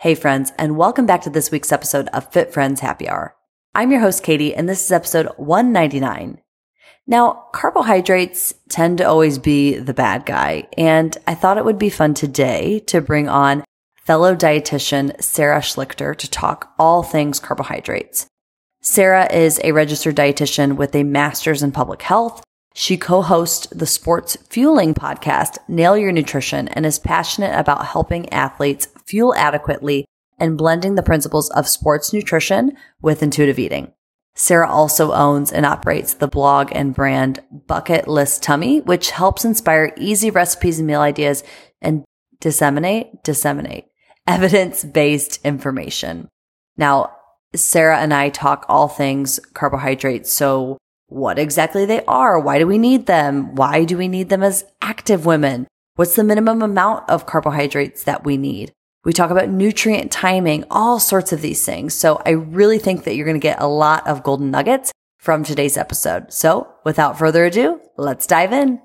Hey, friends, and welcome back to this week's episode of Fit Friends Happy Hour. I'm your host, Katie, and this is episode 199. Now, carbohydrates tend to always be the bad guy, and I thought it would be fun today to bring on fellow dietitian Sarah Schlichter to talk all things carbohydrates. Sarah is a registered dietitian with a master's in public health. She co-hosts the sports fueling podcast, Nail Your Nutrition, and is passionate about helping athletes fuel adequately and blending the principles of sports nutrition with intuitive eating. Sarah also owns and operates the blog and brand Bucket List Tummy, which helps inspire easy recipes and meal ideas and disseminate, disseminate evidence based information. Now, Sarah and I talk all things carbohydrates. So what exactly they are? Why do we need them? Why do we need them as active women? What's the minimum amount of carbohydrates that we need? We talk about nutrient timing, all sorts of these things. So I really think that you're going to get a lot of golden nuggets from today's episode. So without further ado, let's dive in.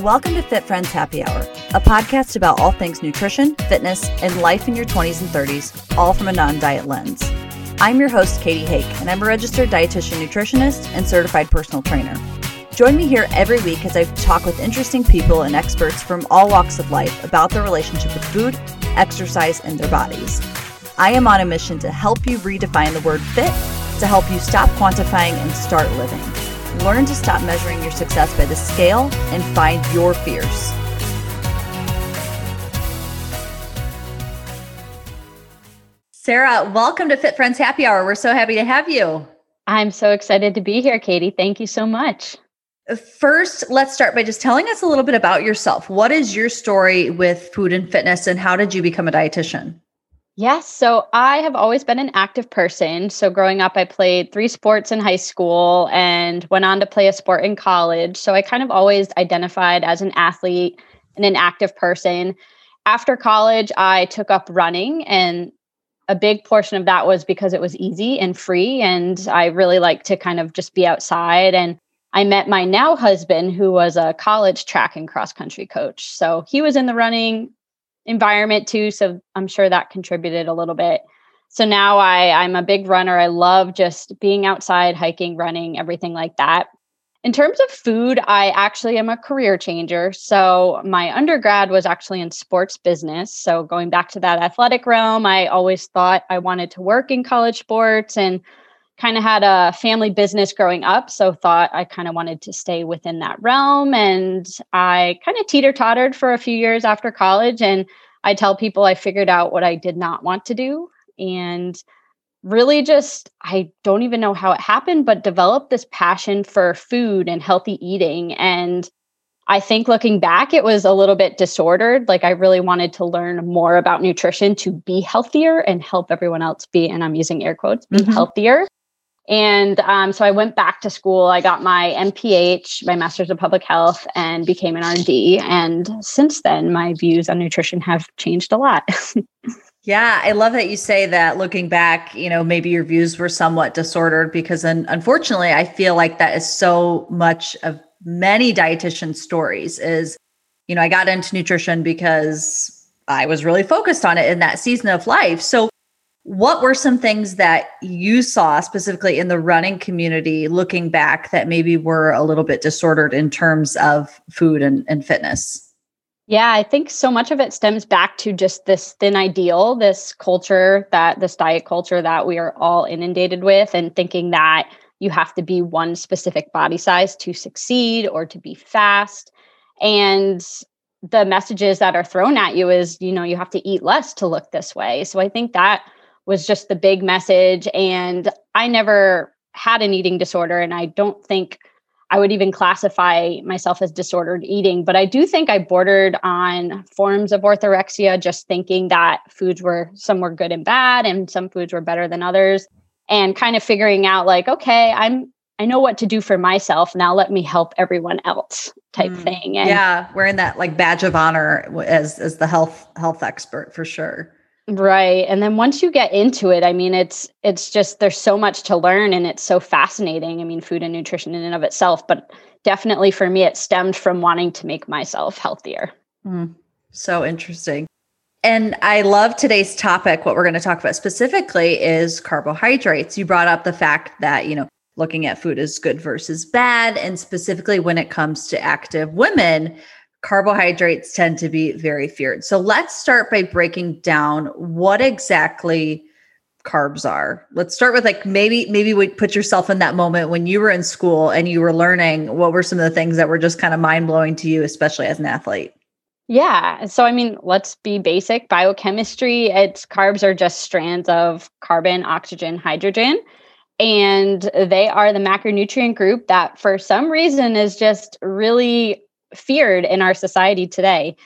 Welcome to Fit Friends Happy Hour, a podcast about all things nutrition, fitness, and life in your 20s and 30s, all from a non diet lens. I'm your host, Katie Hake, and I'm a registered dietitian nutritionist and certified personal trainer. Join me here every week as I talk with interesting people and experts from all walks of life about their relationship with food, exercise, and their bodies. I am on a mission to help you redefine the word fit to help you stop quantifying and start living. Learn to stop measuring your success by the scale and find your fears. Sarah, welcome to Fit Friends Happy Hour. We're so happy to have you. I'm so excited to be here, Katie. Thank you so much. First, let's start by just telling us a little bit about yourself. What is your story with food and fitness, and how did you become a dietitian? Yes. So I have always been an active person. So growing up, I played three sports in high school and went on to play a sport in college. So I kind of always identified as an athlete and an active person. After college, I took up running, and a big portion of that was because it was easy and free. And I really like to kind of just be outside. And I met my now husband, who was a college track and cross country coach. So he was in the running environment too. So I'm sure that contributed a little bit. So now I, I'm a big runner. I love just being outside, hiking, running, everything like that. In terms of food, I actually am a career changer. So my undergrad was actually in sports business. So going back to that athletic realm, I always thought I wanted to work in college sports and kind of had a family business growing up. So thought I kind of wanted to stay within that realm. And I kind of teeter tottered for a few years after college. And I tell people I figured out what I did not want to do. And really just, I don't even know how it happened, but developed this passion for food and healthy eating. And I think looking back, it was a little bit disordered. Like I really wanted to learn more about nutrition to be healthier and help everyone else be, and I'm using air quotes, be mm-hmm. healthier. And um, so I went back to school. I got my MPH, my Master's of Public Health, and became an RD. And since then, my views on nutrition have changed a lot. yeah, I love that you say that. Looking back, you know, maybe your views were somewhat disordered because, unfortunately, I feel like that is so much of many dietitian stories. Is you know, I got into nutrition because I was really focused on it in that season of life. So what were some things that you saw specifically in the running community looking back that maybe were a little bit disordered in terms of food and, and fitness? Yeah, I think so much of it stems back to just this thin ideal, this culture that this diet culture that we are all inundated with, and thinking that you have to be one specific body size to succeed or to be fast. And the messages that are thrown at you is, you know, you have to eat less to look this way. So I think that was just the big message. And I never had an eating disorder, and I don't think I would even classify myself as disordered eating, but I do think I bordered on forms of orthorexia, just thinking that foods were some were good and bad, and some foods were better than others, and kind of figuring out like, okay, I'm I know what to do for myself. Now let me help everyone else type mm, thing. And yeah, wearing that like badge of honor as as the health health expert for sure. Right. And then once you get into it, I mean it's it's just there's so much to learn and it's so fascinating. I mean food and nutrition in and of itself, but definitely for me it stemmed from wanting to make myself healthier. Mm, so interesting. And I love today's topic. What we're going to talk about specifically is carbohydrates. You brought up the fact that, you know, looking at food is good versus bad. And specifically when it comes to active women, carbohydrates tend to be very feared. So let's start by breaking down what exactly carbs are. Let's start with like maybe maybe we put yourself in that moment when you were in school and you were learning what were some of the things that were just kind of mind-blowing to you especially as an athlete. Yeah. So, I mean, let's be basic biochemistry. It's carbs are just strands of carbon, oxygen, hydrogen. And they are the macronutrient group that, for some reason, is just really feared in our society today.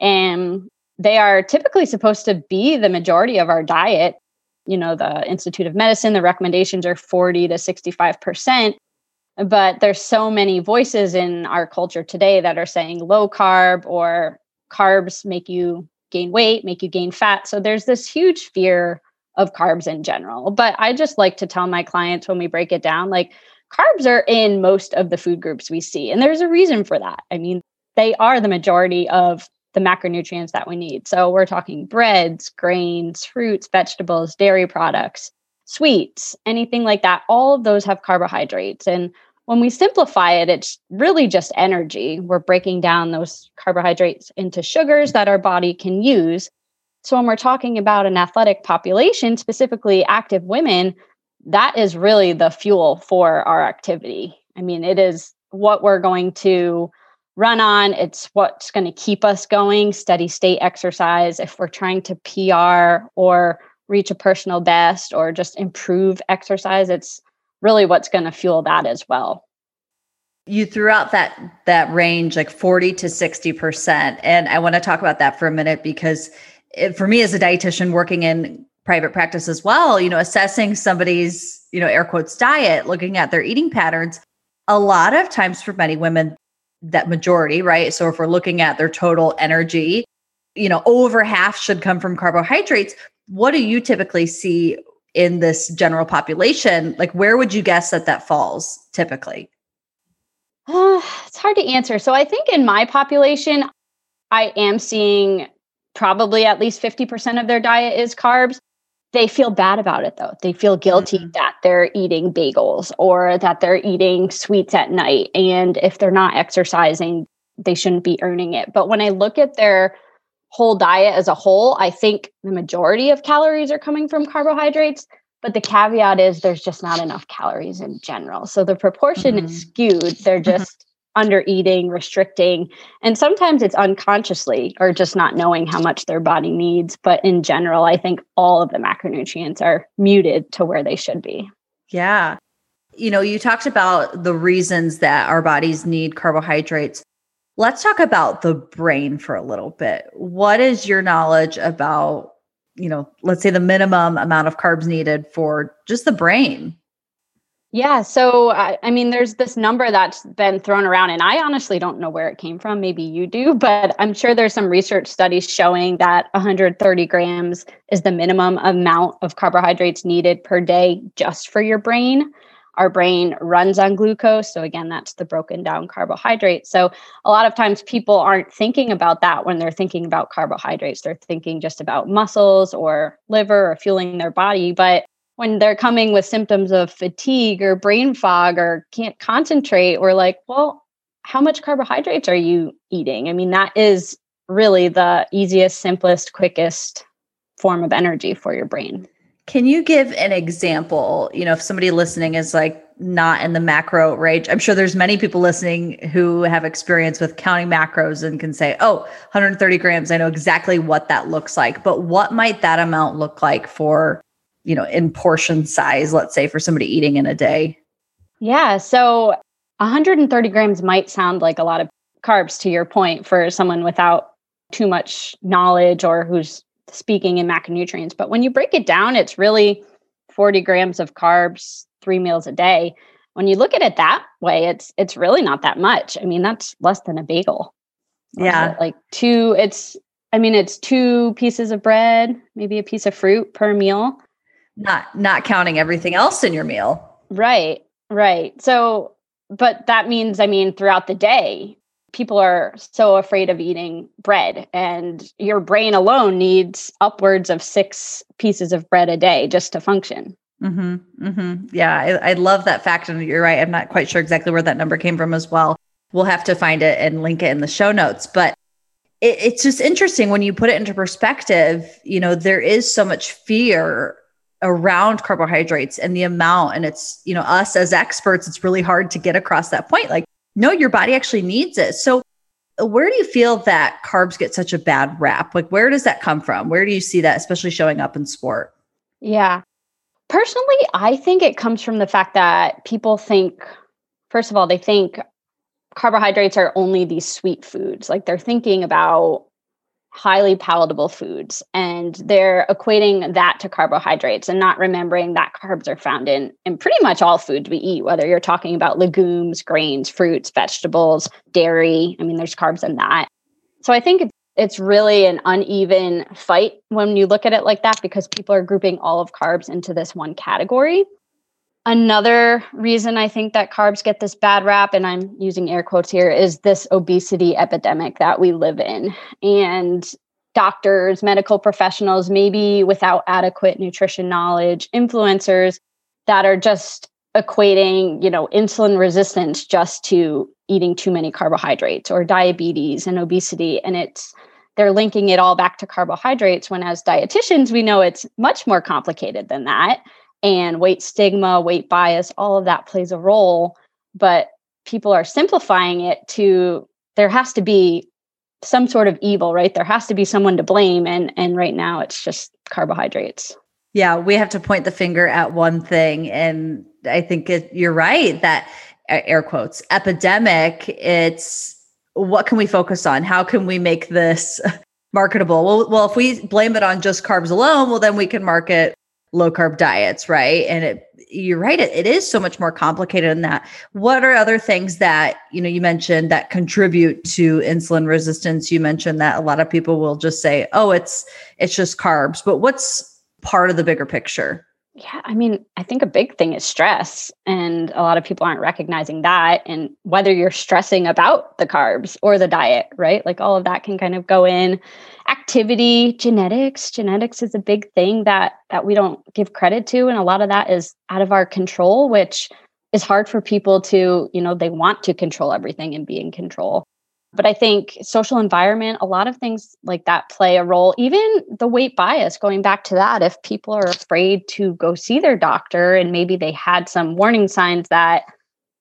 And they are typically supposed to be the majority of our diet. You know, the Institute of Medicine, the recommendations are 40 to 65%. But there's so many voices in our culture today that are saying low carb or carbs make you gain weight, make you gain fat. So there's this huge fear of carbs in general. But I just like to tell my clients when we break it down like carbs are in most of the food groups we see. And there's a reason for that. I mean, they are the majority of the macronutrients that we need. So we're talking breads, grains, fruits, vegetables, dairy products, sweets, anything like that. All of those have carbohydrates. And when we simplify it, it's really just energy. We're breaking down those carbohydrates into sugars that our body can use. So when we're talking about an athletic population, specifically active women, that is really the fuel for our activity. I mean, it is what we're going to run on, it's what's going to keep us going, steady state exercise. If we're trying to PR or reach a personal best or just improve exercise, it's really what's going to fuel that as well you threw out that that range like 40 to 60% and i want to talk about that for a minute because it, for me as a dietitian working in private practice as well, you know, assessing somebody's, you know, air quotes diet, looking at their eating patterns, a lot of times for many women, that majority, right? So if we're looking at their total energy, you know, over half should come from carbohydrates. What do you typically see in this general population? Like, where would you guess that that falls typically? Uh, it's hard to answer. So I think in my population, I am seeing probably at least 50% of their diet is carbs. They feel bad about it though. They feel guilty mm-hmm. that they're eating bagels or that they're eating sweets at night. And if they're not exercising, they shouldn't be earning it. But when I look at their whole diet as a whole, I think the majority of calories are coming from carbohydrates. But the caveat is there's just not enough calories in general. So the proportion mm-hmm. is skewed. They're mm-hmm. just under eating, restricting, and sometimes it's unconsciously or just not knowing how much their body needs. But in general, I think all of the macronutrients are muted to where they should be. Yeah. You know, you talked about the reasons that our bodies need carbohydrates. Let's talk about the brain for a little bit. What is your knowledge about, you know, let's say the minimum amount of carbs needed for just the brain? Yeah. So, I, I, mean, there's this number that's been thrown around, and I honestly don't know where it came from. Maybe you do, but I'm sure there's some research studies showing that 130 grams is the minimum amount of carbohydrates needed per day just for your brain. Our brain runs on glucose. So, again, that's the broken down carbohydrate. So, a lot of times people aren't thinking about that when they're thinking about carbohydrates. They're thinking just about muscles or liver or fueling their body. But when they're coming with symptoms of fatigue or brain fog or can't concentrate, we're like, well, how much carbohydrates are you eating? I mean, that is really the easiest, simplest, quickest form of energy for your brain. Can you give an example? You know, if somebody listening is like not in the macro range, I'm sure there's many people listening who have experience with counting macros and can say, oh, 130 grams, I know exactly what that looks like. But what might that amount look like for you know, in portion size, let's say for somebody eating in a day? Yeah. So 130 grams might sound like a lot of carbs to your point for someone without too much knowledge or who's speaking in macronutrients. But when you break it down, it's really 40 grams of carbs, three meals a day. When you look at it that way, it's it's really not that much. I mean, that's less than a bagel. Yeah. Like two, it's I mean, it's two pieces of bread, maybe a piece of fruit per meal. Not not counting everything else in your meal. Right. Right. So, but that means I mean throughout the day, people are so afraid of eating bread and your brain alone needs upwards of 6 pieces of bread a day just to function. Mm-hmm, mm-hmm. Yeah, I, I love that fact. And you're right. I'm not quite sure exactly where that number came from as well. We'll have to find it and link it in the show notes. But it, it's just interesting when you put it into perspective. You know, there is so much fear around carbohydrates and the amount. And it's, you know, us as experts, it's really hard to get across that point. Like, no, your body actually needs it. So, where do you feel that carbs get such a bad rap? Like, where does that come from? Where do you see that, especially showing up in sport? Yeah. Personally, I think it comes from the fact that people think, first of all, they think carbohydrates are only these sweet foods. Like they're thinking about highly palatable foods and they're equating that to carbohydrates and not remembering that carbs are found in in pretty much all foods we eat whether you're talking about legumes grains fruits vegetables dairy i mean there's carbs in that so i think it's really an uneven fight when you look at it like that because people are grouping all of carbs into this one category. Another reason I think that carbs get this bad rap, and I'm using air quotes here, is this obesity epidemic that we live in. And doctors, medical professionals, maybe without adequate nutrition knowledge, influencers that are just equating, you know, insulin resistance just to eating too many carbohydrates or diabetes and obesity. And it's they're linking it all back to carbohydrates when as dietitians we know it's much more complicated than that and weight stigma weight bias all of that plays a role but people are simplifying it to there has to be some sort of evil right there has to be someone to blame and and right now it's just carbohydrates yeah we have to point the finger at one thing and i think it, you're right that air quotes epidemic it's what can we focus on? How can we make this marketable? Well, well, if we blame it on just carbs alone, well, then we can market low carb diets, right? And it, you're right, it, it is so much more complicated than that. What are other things that, you know, you mentioned that contribute to insulin resistance? You mentioned that a lot of people will just say, oh, it's, it's just carbs, but what's part of the bigger picture? Yeah, I mean, I think a big thing is stress, and a lot of people aren't recognizing that. And whether you're stressing about the carbs or the diet, right? Like all of that can kind of go in. Activity, genetics, genetics is a big thing that that we don't give credit to, and a lot of that is out of our control, which is hard for people to, you know, they want to control everything and be in control. But I think social environment, a lot of things like that play a role. Even the weight bias, going back to that, if people are afraid to go see their doctor and maybe they had some warning signs that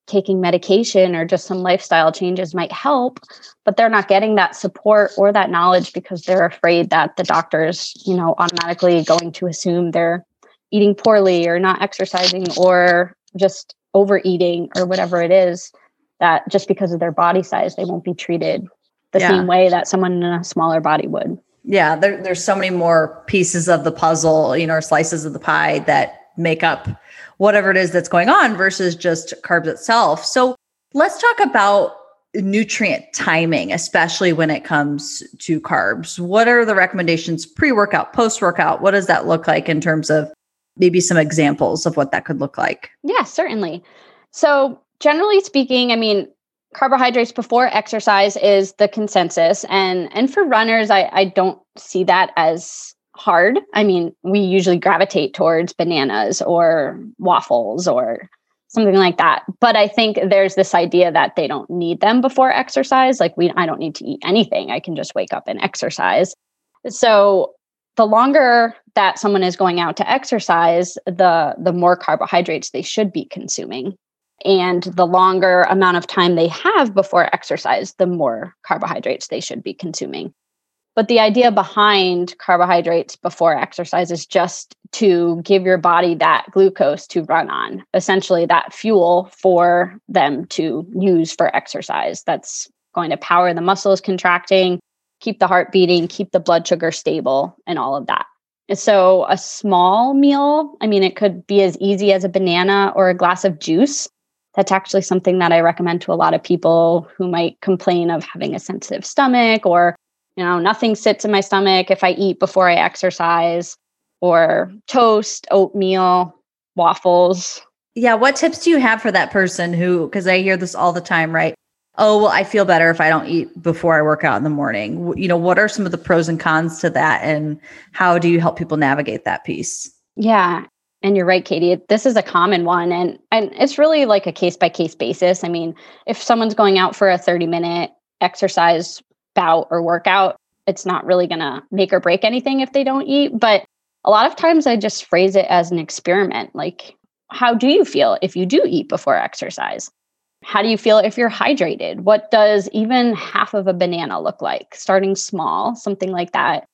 taking medication or just some lifestyle changes might help, but they're not getting that support or that knowledge because they're afraid that the doctor's, you know, automatically going to assume they're eating poorly or not exercising or just overeating or whatever it is that just because of their body size, they won't be treated the yeah. same way that someone in a smaller body would. Yeah, there, there's so many more pieces of the puzzle, you know, or slices of the pie that make up whatever it is that's going on versus just carbs itself. So let's talk about nutrient timing, especially when it comes to carbs. What are the recommendations pre workout, post workout? What does that look like in terms of maybe some examples of what that could look like? Yeah, certainly. So generally speaking, I mean, carbohydrates before exercise is the consensus. And and for runners, I, I don't see that as hard. I mean, we usually gravitate towards bananas or waffles or something like that. But I think there's this idea that they don't need them before exercise. Like we I don't need to eat anything. I can just wake up and exercise. So the longer that someone is going out to exercise, the the more carbohydrates they should be consuming. And the longer amount of time they have before exercise, the more carbohydrates they should be consuming. But the idea behind carbohydrates before exercise is just to give your body that glucose to run on, essentially, that fuel for them to use for exercise. That's going to power the muscles contracting, keep the heart beating, keep the blood sugar stable, and all of that. So, a small meal, I mean, it could be as easy as a banana or a glass of juice that's actually something that I recommend to a lot of people who might complain of having a sensitive stomach or You know, nothing sits in my stomach if I eat before I exercise, or toast, oatmeal, waffles. Yeah. What tips do you have for that person who, because I hear this all the time, right? Oh, well, I feel better if I don't eat before I work out in the morning. You know, what are some of the pros and cons to that? And how do you help people navigate that piece? Yeah. And you're right, Katie. This is a common one. And, and it's really like a case by case basis. I mean, if someone's going out for a 30 minute exercise bout or workout, it's not really going to make or break anything if they don't eat. But a lot of times I just phrase it as an experiment. Like, how do you feel if you do eat before exercise? How do you feel if you're hydrated? What does even half of a banana look like? Starting small, something like that.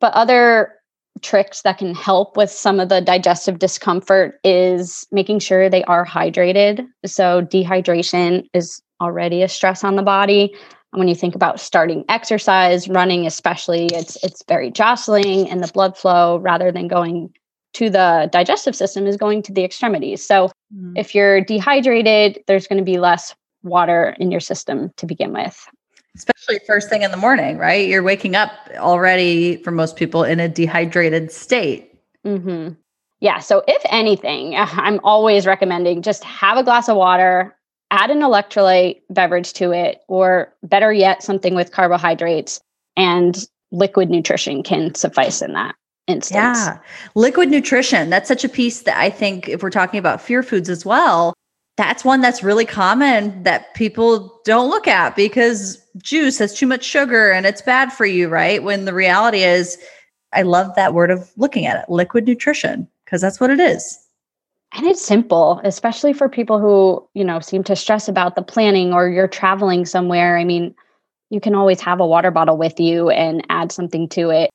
But other tricks that can help with some of the digestive discomfort is making sure they are hydrated. So, dehydration is already a stress on the body. And when you think about starting exercise, running especially, it's it's very jostling and the blood flow rather than going to the digestive system is going to the extremities. So mm. if you're dehydrated, there's going to be less water in your system to begin with. Especially first thing in the morning, right? You're waking up already, for most people, in a dehydrated state. Mm-hmm. Yeah. So, if anything, I'm always recommending just have a glass of water, add an electrolyte beverage to it, or better yet, something with carbohydrates, and liquid nutrition can suffice in that instance. Yeah. Liquid nutrition. That's such a piece that I think if we're talking about fear foods as well, that's one that's really common that people don't look at because juice has too much sugar and it's bad for you, right? When the reality is, I love that word of looking at it liquid nutrition, because that's what it is. And it's simple, especially for people who, you know, seem to stress about the planning or you're traveling somewhere. I mean, you can always have a water bottle with you and add something to it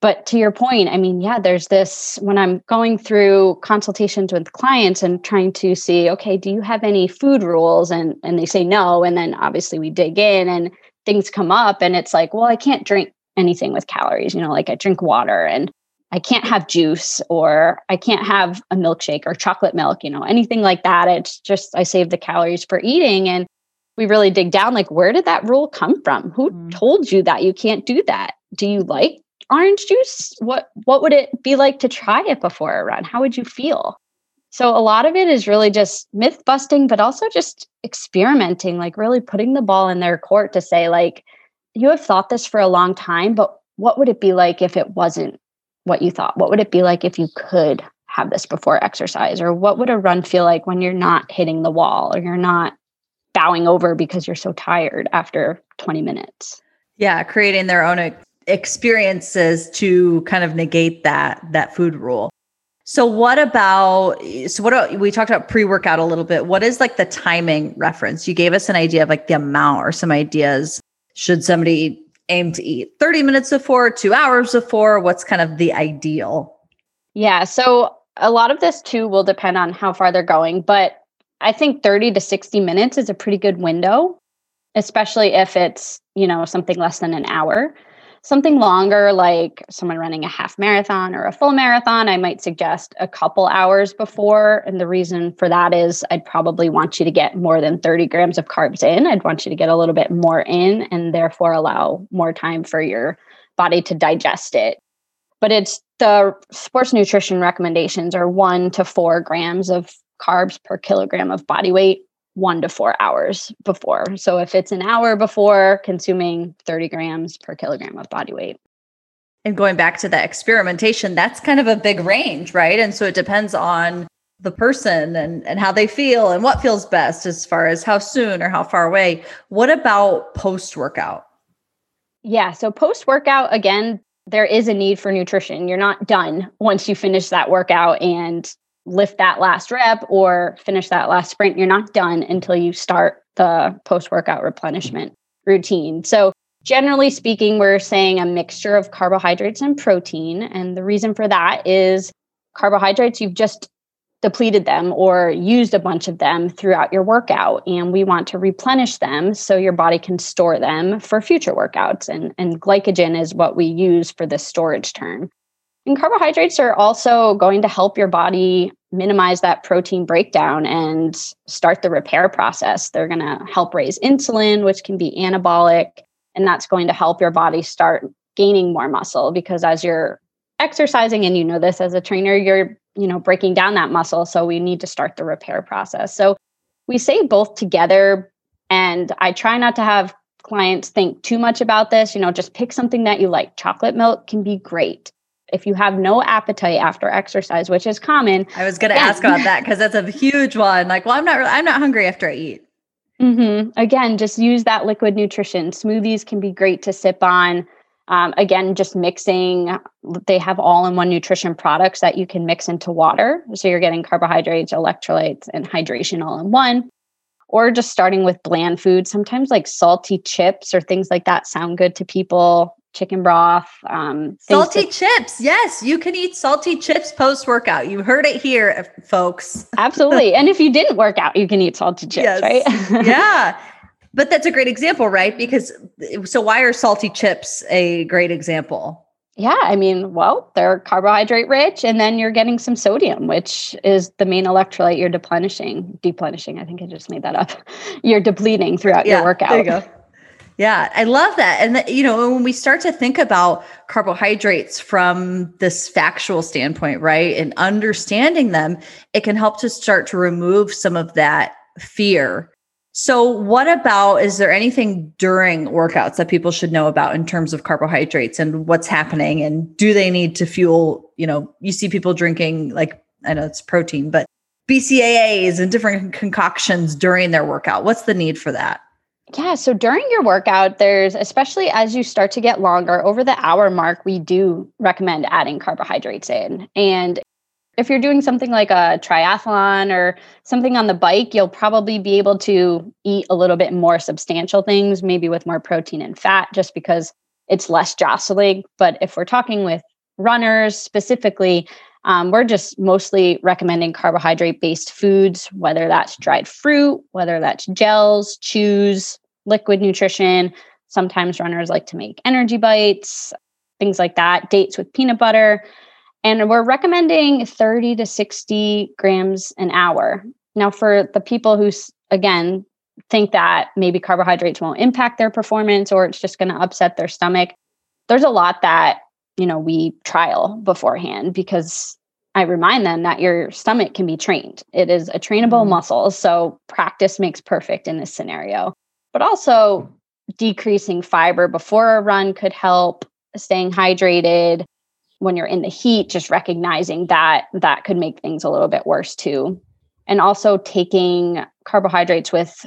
but to your point, I mean, yeah, there's this when I'm going through consultations with clients and trying to see, okay, do you have any food rules? And and they say no. And then obviously we dig in and things come up and it's like, well, I can't drink anything with calories, you know, like I drink water and I can't have juice or I can't have a milkshake or chocolate milk, you know, anything like that. It's just I save the calories for eating. And we really dig down like, where did that rule come from? Who mm. told you that you can't do that? Do you like orange juice what what would it be like to try it before a run how would you feel? So a lot of it is really just myth busting but also just experimenting like really putting the ball in their court to say like you have thought this for a long time but what would it be like if it wasn't what you thought? What would it be like if you could have this before exercise? Or what would a run feel like when you're not hitting the wall or you're not bowing over because you're so tired after 20 minutes? Yeah creating their own experiences to kind of negate that that food rule. So what about so what are, we talked about pre-workout a little bit. What is like the timing reference? You gave us an idea of like the amount or some ideas. Should somebody aim to eat 30 minutes before, 2 hours before? What's kind of the ideal? Yeah, so a lot of this too will depend on how far they're going, but I think 30 to 60 minutes is a pretty good window, especially if it's, you know, something less than an hour something longer, like someone running a half marathon or a full marathon, I might suggest a couple hours before. And the reason for that is I'd probably want you to get more than 30 grams of carbs in. I'd want you to get a little bit more in and therefore allow more time for your body to digest it. But it's the sports nutrition recommendations are one to four grams of carbs per kilogram of body weight one to four hours before. So if it's an hour before, consuming 30 grams per kilogram of body weight. And going back to that experimentation, that's kind of a big range, right? And so it depends on the person and, and how they feel and what feels best as far as how soon or how far away. What about post workout? Yeah. So post workout, again, there is a need for nutrition. You're not done once you finish that workout and lift that last rep or finish that last sprint. You're not done until you start the post workout replenishment routine. So, generally speaking, we're saying a mixture of carbohydrates and protein. And the reason for that is carbohydrates, you've just depleted them or used a bunch of them throughout your workout. And we want to replenish them so your body can store them for future workouts. And, and glycogen is what we use for this storage term. And carbohydrates are also going to help your body minimize that protein breakdown and start the repair process. They're going to help raise insulin, which can be anabolic. And that's going to help your body start gaining more muscle because as you're exercising and you know this as a trainer, you're, you know, breaking down that muscle. So we need to start the repair process. So we say both together. And I try not to have clients think too much about this. You know, just pick something that you like. Chocolate milk can be great. If you have no appetite after exercise, which is common. I was going to ask about that because that's a huge one. Like, well, I'm not, really, I'm not hungry after I eat. Mm-hmm. Again, just use that liquid nutrition. Smoothies can be great to sip on. Um, again, just mixing, they have all in one nutrition products that you can mix into water. So you're getting carbohydrates, electrolytes, and hydration all in one. Or just starting with bland food. Sometimes like salty chips or things like that sound good to people. Chicken broth. Um, salty chips. Yes, you can eat salty chips post workout. You heard it here, folks. Absolutely. And if you didn't work out, you can eat salty chips, yes. right? yeah. But that's a great example, right? Because so why are salty chips a great example? Yeah, I mean, well, they're carbohydrate rich, and then you're getting some sodium, which is the main electrolyte you're deplenishing. Deplenishing, I think I just made that up. You're depleting throughout yeah, your workout. There you go. Yeah, I love that. And, the, you know, when we start to think about carbohydrates from this factual standpoint, right, and understanding them, it can help to start to remove some of that fear so, what about is there anything during workouts that people should know about in terms of carbohydrates and what's happening? And do they need to fuel? You know, you see people drinking, like, I know it's protein, but BCAAs and different concoctions during their workout. What's the need for that? Yeah. So during your workout, there's especially as you start to get longer over the hour mark, we do recommend adding carbohydrates in. And if you're doing something like a triathlon or something on the bike, you'll probably be able to eat a little bit more substantial things, maybe with more protein and fat, just because it's less jostling. But if we're talking with runners specifically, um, we're just mostly recommending carbohydrate based foods, whether that's dried fruit, whether that's gels, chews, liquid nutrition. Sometimes runners like to make energy bites, things like that, dates with peanut butter. And we're recommending 30 to 60 grams an hour. Now, for the people who, again, think that maybe carbohydrates won't impact their performance or it's just going to upset their stomach, there's a lot that, you know, we trial beforehand because I remind them that your stomach can be trained. It is a trainable mm-hmm. muscle. So practice makes perfect in this scenario. But also, decreasing fiber before a run could help, staying hydrated, when you're in the heat, just recognizing that that could make things a little bit worse too. And also taking carbohydrates with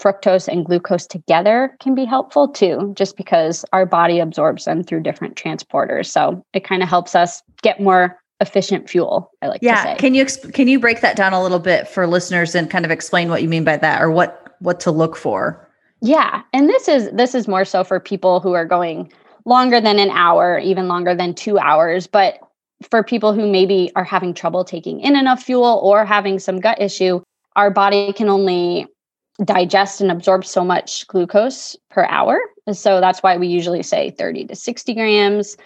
fructose and glucose together can be helpful too, just because our body absorbs them through different transporters. So it kind of helps us get more efficient fuel. I like yeah. Can you exp- can you break that down a little bit for listeners and kind of explain what you mean by that or what what to look for? Yeah, and this is this is more so for people who are going longer than an hour, even longer than two hours. But for people who maybe are having trouble taking in enough fuel or having some gut issue, our body can only digest and absorb so much glucose per hour. So that's why we usually say 30 to 60 grams.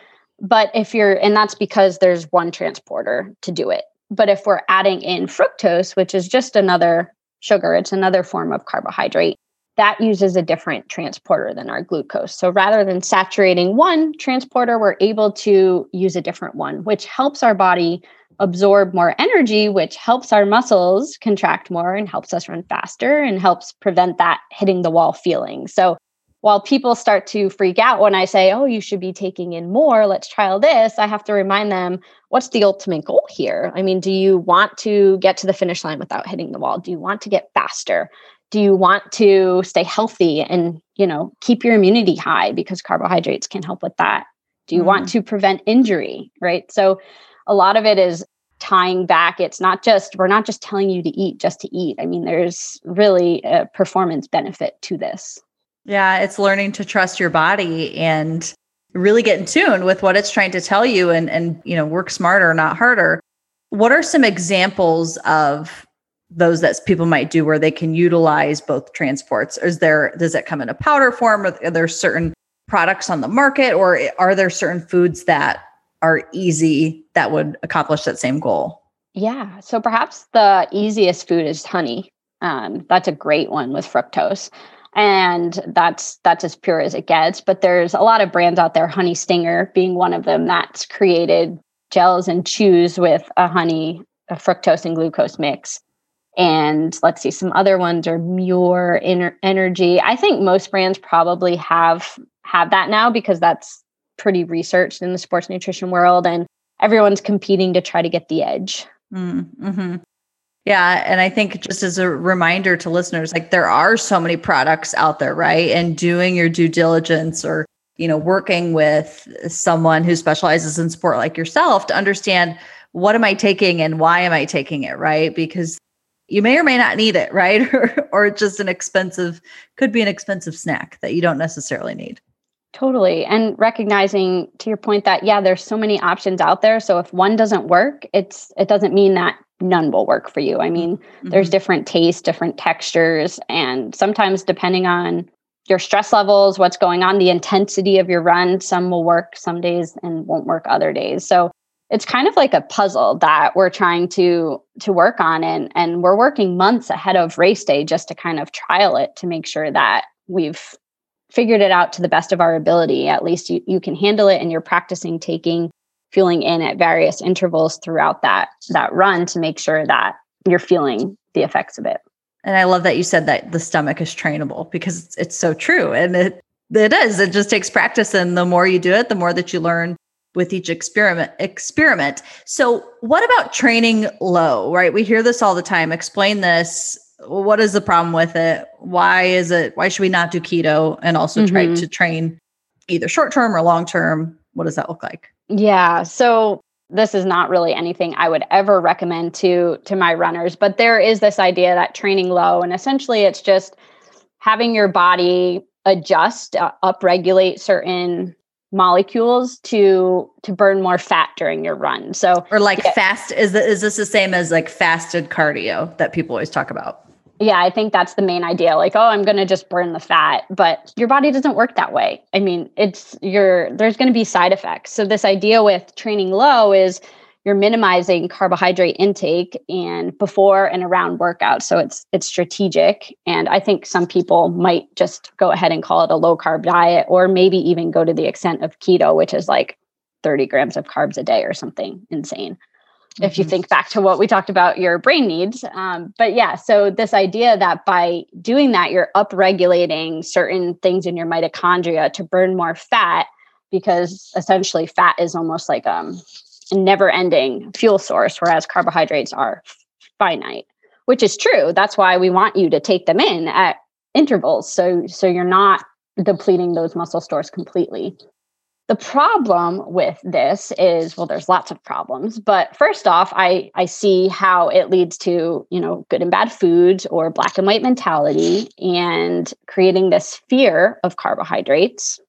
But if you're, and that's because there's one transporter to do it. But if we're adding in fructose, which is just another sugar, it's another form of carbohydrate, that uses a different transporter than our glucose. So rather than saturating one transporter, we're able to use a different one, which helps our body absorb more energy, which helps our muscles contract more and helps us run faster and helps prevent that hitting the wall feeling. So while people start to freak out when I say, oh, you should be taking in more, let's trial this, I have to remind them what's the ultimate goal here? I mean, do you want to get to the finish line without hitting the wall? Do you want to get faster? Do you want to stay healthy and you know keep your immunity high? Because carbohydrates can help with that. Do you mm. want to prevent injury right? So a lot of it is tying back. It's not just we're not just telling you to eat just to eat. I mean there's really a performance benefit to this. Yeah it's learning to trust your body and really get in tune with what it's trying to tell you and and you know work smarter not harder. What are some examples of those that people might do where they can utilize both transports. Is there does it come in a powder form? Are there certain products on the market or are there certain foods that are easy that would accomplish that same goal? Yeah. So perhaps the easiest food is honey. Um, that's a great one with fructose. And that's that's as pure as it gets but there's a lot of brands out there honey stinger being one of them that's created gels and chews with a honey a fructose and glucose mix and let's see some other ones are Muir energy i think most brands probably have have that now because that's pretty researched in the sports nutrition world and everyone's competing to try to get the edge mm, mm-hmm. Yeah. And I think just as a reminder to listeners, like there are so many products out there, right? And doing your due diligence or, you know, working with someone who specializes in sport like yourself to understand what am I taking and why am I taking it, right? Because you may or may not need it, right? or, or just an expensive, could be an expensive snack that you don't necessarily need. Totally. And recognizing to your point that yeah, there's so many options out there. So if one doesn't work, it's it doesn't mean that none will work for you. I mean, mm-hmm. there's different tastes, different textures, and sometimes depending on your stress levels, what's going on, the intensity of your run, some will work some days and won't work other days. So it's kind of like a puzzle that we're trying to to work on and and we're working months ahead of race day just to kind of trial it to make sure that we've figured it out to the best of our ability. At least you, you can handle it and you're practicing taking fueling in at various intervals throughout that that run to make sure that you're feeling the effects of it. And I love that you said that the stomach is trainable because it's, it's so true. And it it is. It just takes practice. And the more you do it, the more that you learn with each experiment experiment. So what about training low, right? We hear this all the time. Explain this. What is the problem with it? Why is it why should we not do keto and also mm-hmm. try to train either short term or long term? What does that look like? Yeah. So this is not really anything I would ever recommend to to my runners, but there is this idea that training low and essentially it's just having your body adjust, uh, upregulate certain molecules to to burn more fat during your run. So or like yeah. fast is is this the same as like fasted cardio that people always talk about? yeah, I think that's the main idea. Like, oh, I'm going to just burn the fat, but your body doesn't work that way. I mean, it's your there's going to be side effects. So this idea with training low is you're minimizing carbohydrate intake and before and around workouts. So it's it's strategic and I think some people might just go ahead and call it a low carb diet or maybe even go to the extent of keto, which is like 30 grams of carbs a day or something insane if you mm-hmm. think back to what we talked about your brain needs. Um, but yeah, so this idea that by doing that, you're upregulating certain things in your mitochondria to burn more fat, because essentially fat is almost like um, never ending fuel source, whereas carbohydrates are finite, which is true. That's why we want you to take them in at intervals. So, so you're not depleting those muscle stores completely. The problem with this is, well, there's lots of problems, but first off, I, I see how it leads to, you know, good and bad foods or black and white mentality and creating this fear of carbohydrates.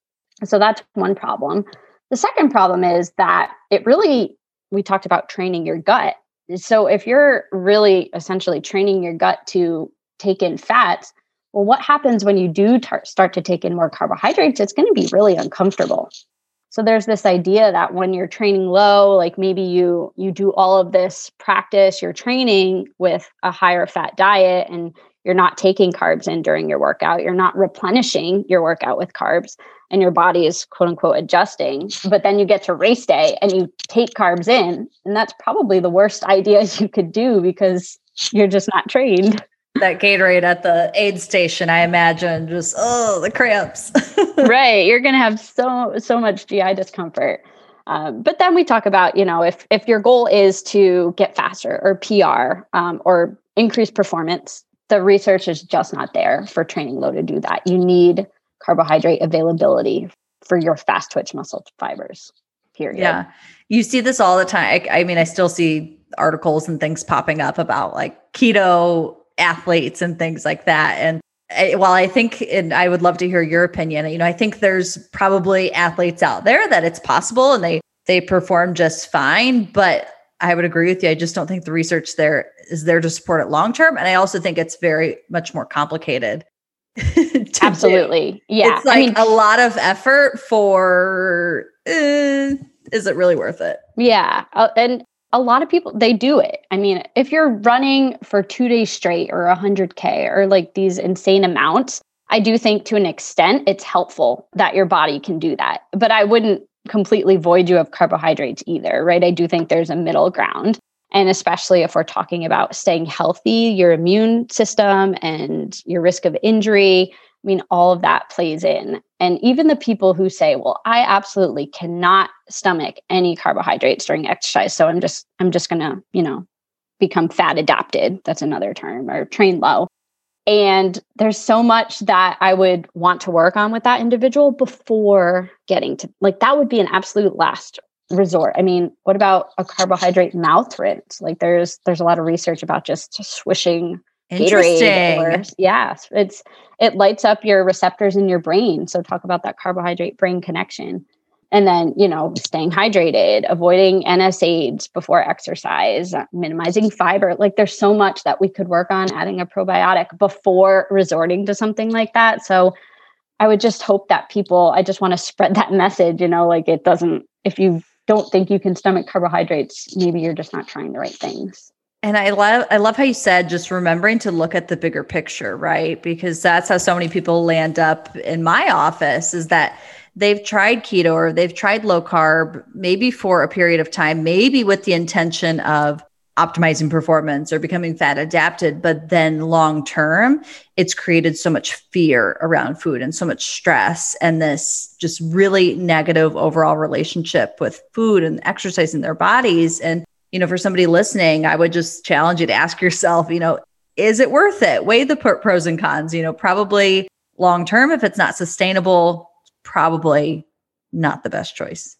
So that's one problem. The second problem is that it really, we talked about training your gut. So if you're really essentially training your gut to take in fats, well, what happens when you do tar- start to take in more carbohydrates? It's going to be really uncomfortable. So there's this idea that when you're training low, like maybe you you do all of this practice, you're training with a higher fat diet and you're not taking carbs in during your workout, you're not replenishing your workout with carbs and your body is quote unquote adjusting. But then you get to race day and you take carbs in, and that's probably the worst idea you could do because you're just not trained that Gatorade at the aid station, I imagine, just oh the cramps. right, you're gonna have so so much GI discomfort. Um, but then we talk about you know if if your goal is to get faster or PR um, or increase performance, the research is just not there for training low to do that. You need carbohydrate availability for your fast twitch muscle fibers. Period. Yeah, you see this all the time. I, I mean, I still see articles and things popping up about like keto athletes and things like that. And I, while I think, and I would love to hear your opinion, you know, I think there's probably athletes out there that it's possible and they they perform just fine. But I would agree with you. I just don't think the research there is there to support it long term. And I also think it's very much more complicated. Absolutely. Do. Yeah. It's like I mean, a lot of effort for uh, is it really worth it? Yeah. Uh, and a lot of people they do it i mean if you're running for two days straight or 100k or like these insane amounts I do think to an extent it's helpful that your body can do that. But I wouldn't completely void you of carbohydrates either, right? I do think there's a middle ground. And especially if we're talking about staying healthy, your immune system and your risk of injury, I mean, all of that plays in. And even the people who say, well, I absolutely cannot stomach any carbohydrates during exercise. So I'm just, I'm just going to, you know, become fat adapted. That's another term or train low. And there's so much that I would want to work on with that individual before getting to like that would be an absolute last resort. I mean, what about a carbohydrate mouth rinse? Like there's there's a lot of research about just, swishing Gatorade or yeah, it's it lights up your receptors in your brain. So talk about that carbohydrate brain connection. And then, you know, staying hydrated, avoiding NSAIDs before exercise, minimizing fiber. Like there's so much that we could work on adding a probiotic before resorting to something like that. So I would just hope that people, I just want to spread that message, you know, like it doesn't, if you don't think you can stomach carbohydrates, maybe you're just not trying the right things. And I love I love how you said just remembering to look at the bigger picture, right? Because that's how so many people land up in my office is that they've tried keto or they've tried low carb maybe for a period of time, maybe with the intention of optimizing performance or becoming fat adapted, but then long term, it's created so much fear around food and so much stress and this just really negative overall relationship with food and exercise in their bodies. And you know, for somebody listening, I would just challenge you to ask yourself, you know, is it worth it? Weigh the pros and cons, you know, probably long term, if it's not sustainable, probably not the best choice.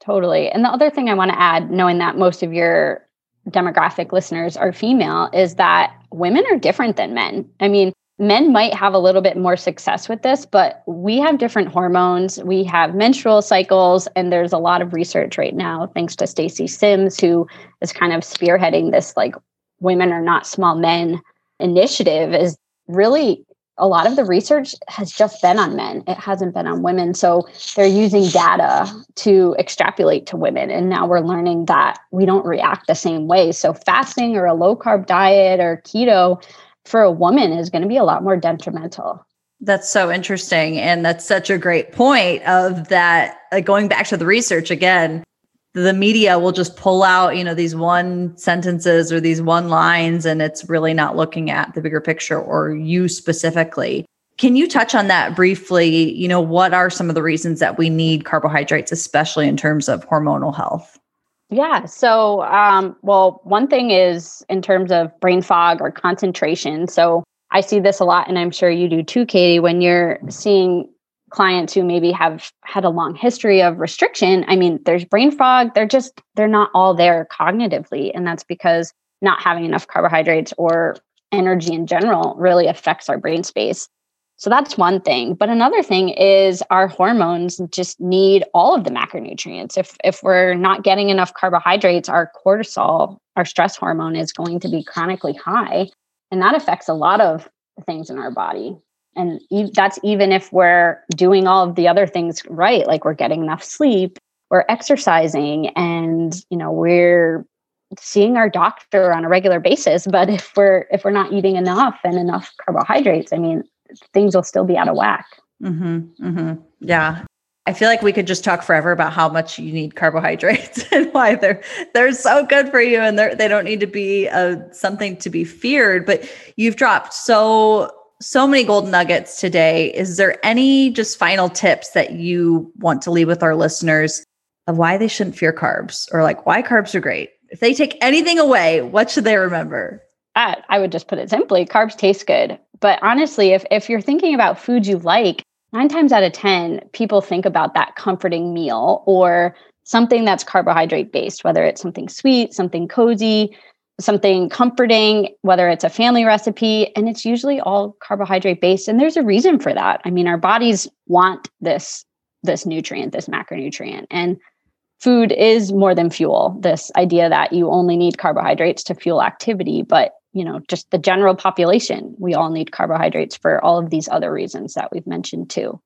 Totally. And the other thing I want to add, knowing that most of your demographic listeners are female, is that women are different than men. I mean, men might have a little bit more success with this, but we have different hormones. We have menstrual cycles, and there's a lot of research right now, thanks to Stacy Sims, who is kind of spearheading this like women are not small men initiative, is really a lot of the research has just been on men. It hasn't been on women. So they're using data to extrapolate to women. And now we're learning that we don't react the same way. So fasting or a low carb diet or keto for a woman is going to be a lot more detrimental. That's so interesting. And that's such a great point of that uh, going back to the research again, the media will just pull out, you know, these one sentences or these one lines and it's really not looking at the bigger picture or you specifically. Can you touch on that briefly? You know, what are some of the reasons that we need carbohydrates, especially in terms of hormonal health? Yeah. So, um, well, one thing is in terms of brain fog or concentration. So, I see this a lot, and I'm sure you do too, Katie, when you're seeing clients who maybe have had a long history of restriction. I mean, there's brain fog. They're just, they're not all there cognitively. And that's because not having enough carbohydrates or energy in general really affects our brain space. So that's one thing. But another thing is our hormones just need all of the macronutrients. If if we're not getting enough carbohydrates, our cortisol, our stress hormone is going to be chronically high, and that affects a lot of things in our body. And that's even if we're doing all of the other things right, like we're getting enough sleep, we're exercising, and you know, we're seeing our doctor on a regular basis but if we're if we're not eating enough and enough carbohydrates i mean things will still be out of whack. Mm-hmm, mm-hmm. Yeah. I feel like we could just talk forever about how much you need carbohydrates and why they're they're so good for you and they they don't need to be a, something to be feared. But you've dropped so so many gold nuggets today. Is there any just final tips that you want to leave with our listeners of why they shouldn't fear carbs or like why carbs are great? If they take anything away, what should they remember? I, I would just put it simply carbs taste good. But honestly, if, if you're thinking about foods you like, nine times out of 10, people think about that comforting meal or something that's carbohydrate based, whether it's something sweet, something cozy, something comforting, whether it's a family recipe, and it's usually all carbohydrate based. And there's a reason for that. I mean, our bodies want this, this nutrient, this macronutrient. And food is more than fuel. This idea that you only need carbohydrates to fuel activity, but you know just the general population we all need carbohydrates for all of these other reasons that we've mentioned too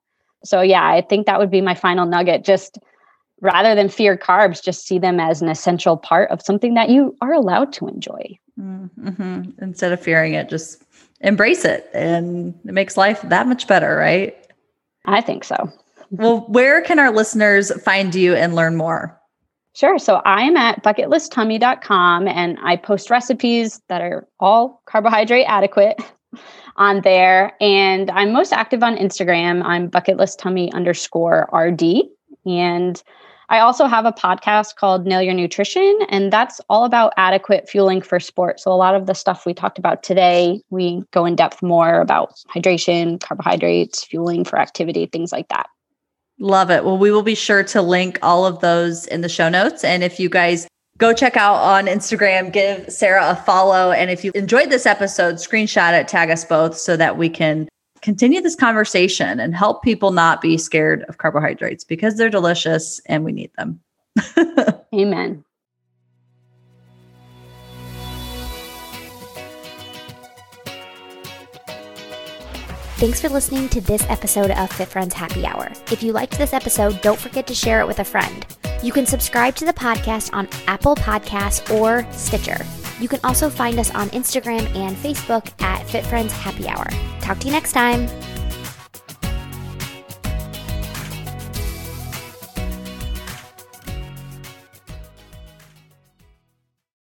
so yeah i think that would be my final nugget just rather than fear carbs just see them as an essential part of something that you are allowed to enjoy mm-hmm. instead of fearing it just embrace it and it makes life that much better, right? I think so. well, where can our listeners find you and learn more? Sure. So I am at bucketlisttummy.com and I post recipes that are all carbohydrate adequate on there. And I'm most active on Instagram. I'm bucketlisttummy underscore RD. And I also have a podcast called Nail Your Nutrition, and that's all about adequate fueling for sport. So, a lot of the stuff we talked about today, we go in depth more about hydration, carbohydrates, fueling for activity, things like that. Love it. Well, we will be sure to link all of those in the show notes. And if you guys go check out on Instagram, give Sarah a follow. And if you enjoyed this episode, screenshot it, tag us both so that we can continue this conversation and help people not be scared of carbohydrates because they're delicious and we need them. Amen. Thanks for listening to this episode of Fit Friends Happy Hour. If you liked this episode, don't forget to share it with a friend. You can subscribe to the podcast on Apple Podcasts or Stitcher. You can also find us on Instagram and Facebook at Fit Friends Happy Hour. Talk to you next time.